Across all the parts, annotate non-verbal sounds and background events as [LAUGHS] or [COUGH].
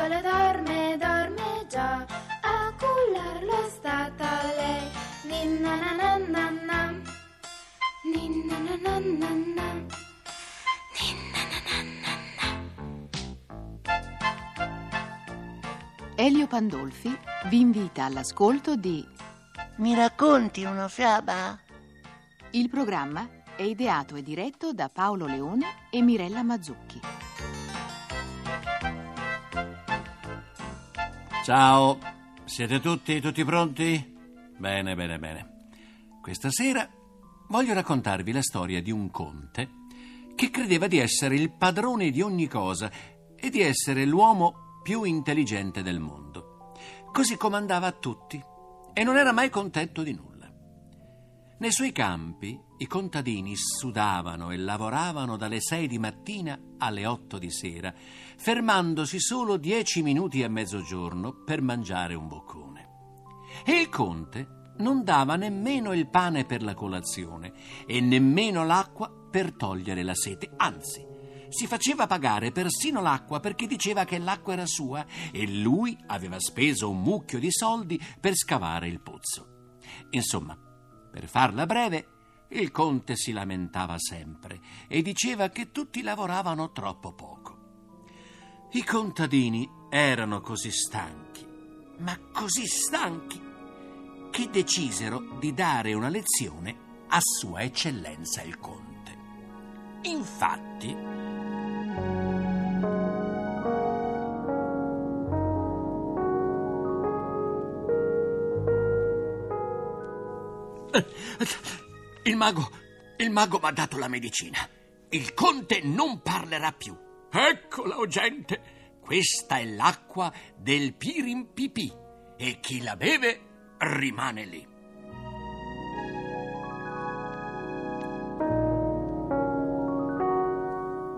sole dorme, dorme già, a cullarlo è stata lei. Ninna na na na na, ninna na na na na, ninna na na na na. Elio Pandolfi vi invita all'ascolto di Mi racconti una fiaba? Il programma è ideato e diretto da Paolo Leone e Mirella Mazzucchi. Ciao, siete tutti, tutti pronti? Bene, bene, bene. Questa sera voglio raccontarvi la storia di un conte che credeva di essere il padrone di ogni cosa e di essere l'uomo più intelligente del mondo. Così comandava a tutti e non era mai contento di nulla. Nei suoi campi i contadini sudavano e lavoravano dalle sei di mattina alle otto di sera, fermandosi solo dieci minuti a mezzogiorno per mangiare un boccone. E il conte non dava nemmeno il pane per la colazione e nemmeno l'acqua per togliere la sete, anzi, si faceva pagare persino l'acqua perché diceva che l'acqua era sua e lui aveva speso un mucchio di soldi per scavare il pozzo. Insomma, per farla breve, il conte si lamentava sempre e diceva che tutti lavoravano troppo poco. I contadini erano così stanchi, ma così stanchi, che decisero di dare una lezione a Sua Eccellenza il Conte. Infatti, il mago, il mago mi ha dato la medicina. Il conte non parlerà più. Eccola, o gente. Questa è l'acqua del Pirimpipì e chi la beve rimane lì.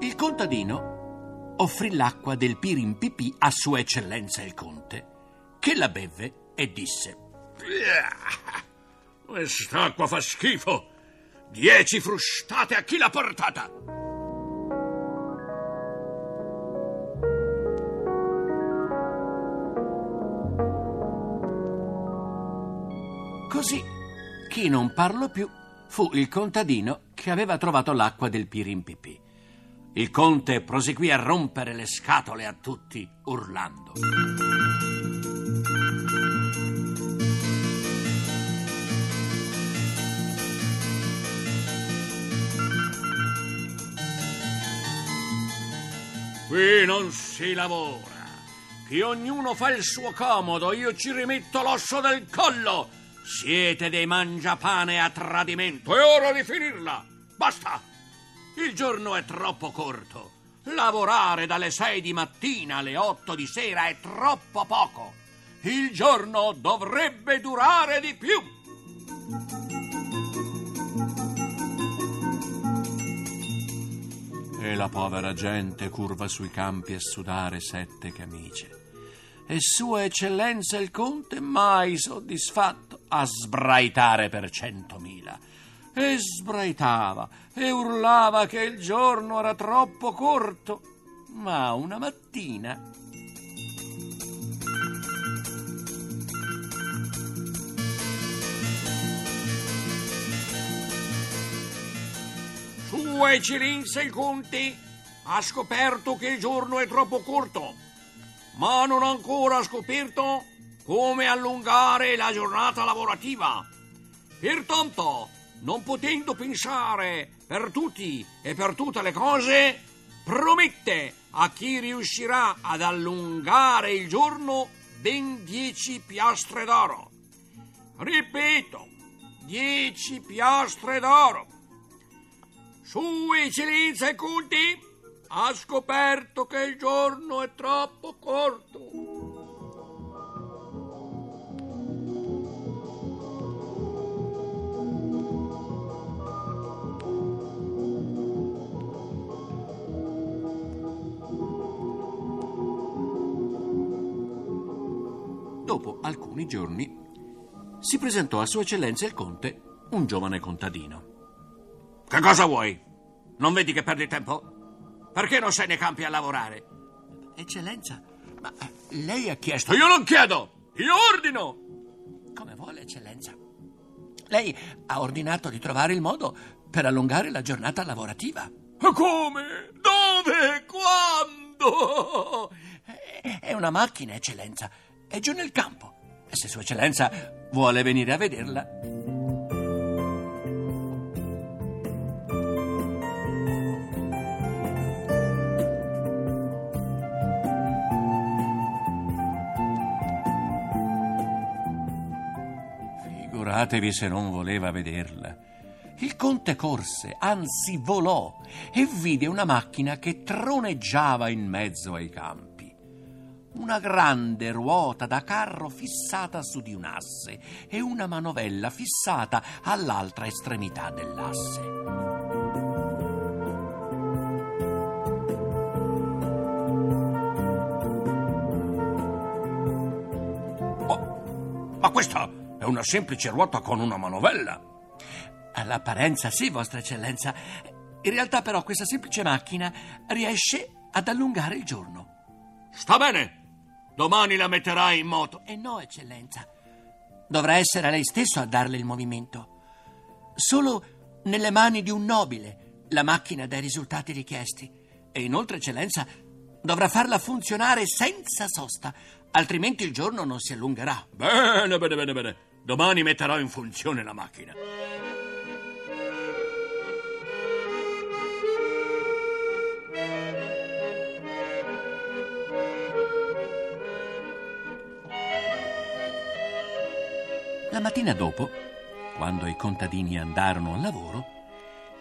Il contadino offrì l'acqua del Pirimpipì a Sua Eccellenza il Conte, che la beve e disse: Quest'acqua fa schifo. Dieci frustate a chi l'ha portata. Così, chi non parlò più fu il contadino che aveva trovato l'acqua del Pirimpipì. Il conte proseguì a rompere le scatole a tutti, urlando. Qui non si lavora. Che ognuno fa il suo comodo, io ci rimetto l'osso del collo. Siete dei mangiapane a tradimento. È ora di finirla. Basta. Il giorno è troppo corto. Lavorare dalle sei di mattina alle otto di sera è troppo poco. Il giorno dovrebbe durare di più. E la povera gente curva sui campi a sudare sette camicie. E Sua Eccellenza il Conte, mai soddisfatto, a sbraitare per centomila. E sbraitava e urlava che il giorno era troppo corto. Ma una mattina Sua Eccellenza il Conte ha scoperto che il giorno è troppo corto, ma non ha ancora scoperto come allungare la giornata lavorativa. Pertanto, non potendo pensare per tutti e per tutte le cose, promette a chi riuscirà ad allungare il giorno ben dieci piastre d'oro. Ripeto, dieci piastre d'oro. Sua Eccellenza il Conte ha scoperto che il giorno è troppo corto. Dopo alcuni giorni si presentò a Sua Eccellenza il Conte un giovane contadino. Che cosa vuoi? Non vedi che perdi tempo? Perché non sei nei campi a lavorare? Eccellenza, Ma eh, lei ha chiesto. Io non chiedo, io ordino. Come vuole, eccellenza. Lei ha ordinato di trovare il modo per allungare la giornata lavorativa. Come? Dove? Quando? Eh, È una macchina, eccellenza. È giù nel campo. E se sua eccellenza vuole venire a vederla. Figuratevi se non voleva vederla. Il conte corse, anzi volò, e vide una macchina che troneggiava in mezzo ai campi. Una grande ruota da carro fissata su di un asse e una manovella fissata all'altra estremità dell'asse. Oh, ma questa una semplice ruota con una manovella. All'apparenza sì, Vostra Eccellenza. In realtà però questa semplice macchina riesce ad allungare il giorno. Sta bene. Domani la metterai in moto. E no, Eccellenza. Dovrà essere lei stesso a darle il movimento. Solo nelle mani di un nobile la macchina dà i risultati richiesti. E inoltre, Eccellenza, dovrà farla funzionare senza sosta, altrimenti il giorno non si allungherà. Bene, bene, bene, bene. Domani metterò in funzione la macchina. La mattina dopo, quando i contadini andarono al lavoro,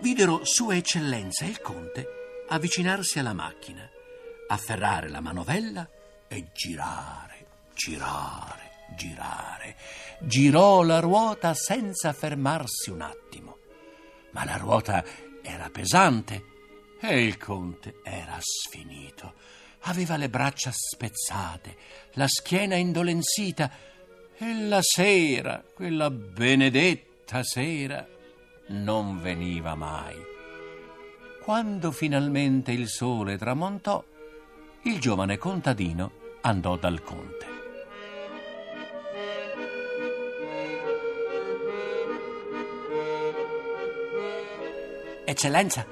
videro Sua Eccellenza il conte avvicinarsi alla macchina, afferrare la manovella e girare, girare, girare. Girò la ruota senza fermarsi un attimo. Ma la ruota era pesante e il conte era sfinito. Aveva le braccia spezzate, la schiena indolenzita e la sera, quella benedetta sera, non veniva mai. Quando finalmente il sole tramontò, il giovane contadino andò dal conte. Eccellenza,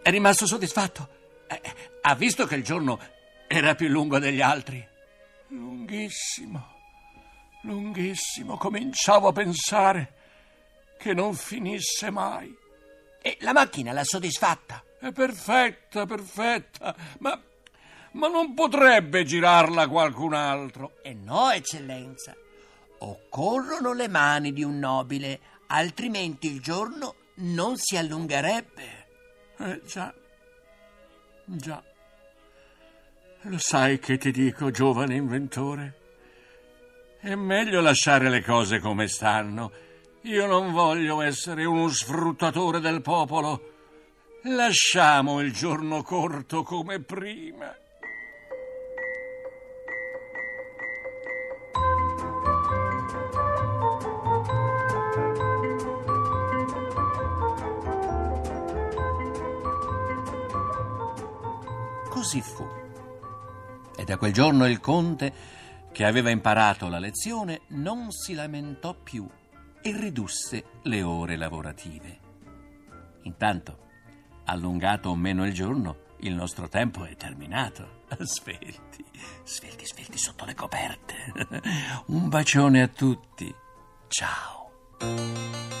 è rimasto soddisfatto? Eh, Ha visto che il giorno era più lungo degli altri? Lunghissimo, lunghissimo. Cominciavo a pensare che non finisse mai. E la macchina l'ha soddisfatta? È perfetta, perfetta. Ma, ma non potrebbe girarla qualcun altro. E no, eccellenza. Occorrono le mani di un nobile, altrimenti il giorno non si allungherebbe. Eh già, già. Lo sai che ti dico, giovane inventore? È meglio lasciare le cose come stanno. Io non voglio essere uno sfruttatore del popolo. Lasciamo il giorno corto come prima. Così fu. E da quel giorno il conte, che aveva imparato la lezione, non si lamentò più e ridusse le ore lavorative. Intanto, allungato o meno il giorno, il nostro tempo è terminato. [LAUGHS] Svelti, svelti, svelti sotto le coperte. [LAUGHS] Un bacione a tutti. Ciao.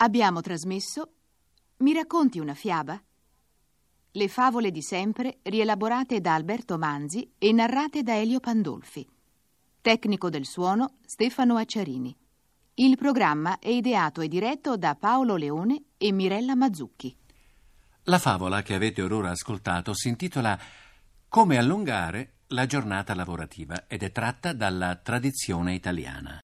Abbiamo trasmesso Mi racconti una fiaba? Le favole di sempre rielaborate da Alberto Manzi e narrate da Elio Pandolfi. Tecnico del suono Stefano Acciarini. Il programma è ideato e diretto da Paolo Leone e Mirella Mazzucchi. La favola che avete orora ascoltato si intitola Come allungare la giornata lavorativa ed è tratta dalla tradizione italiana.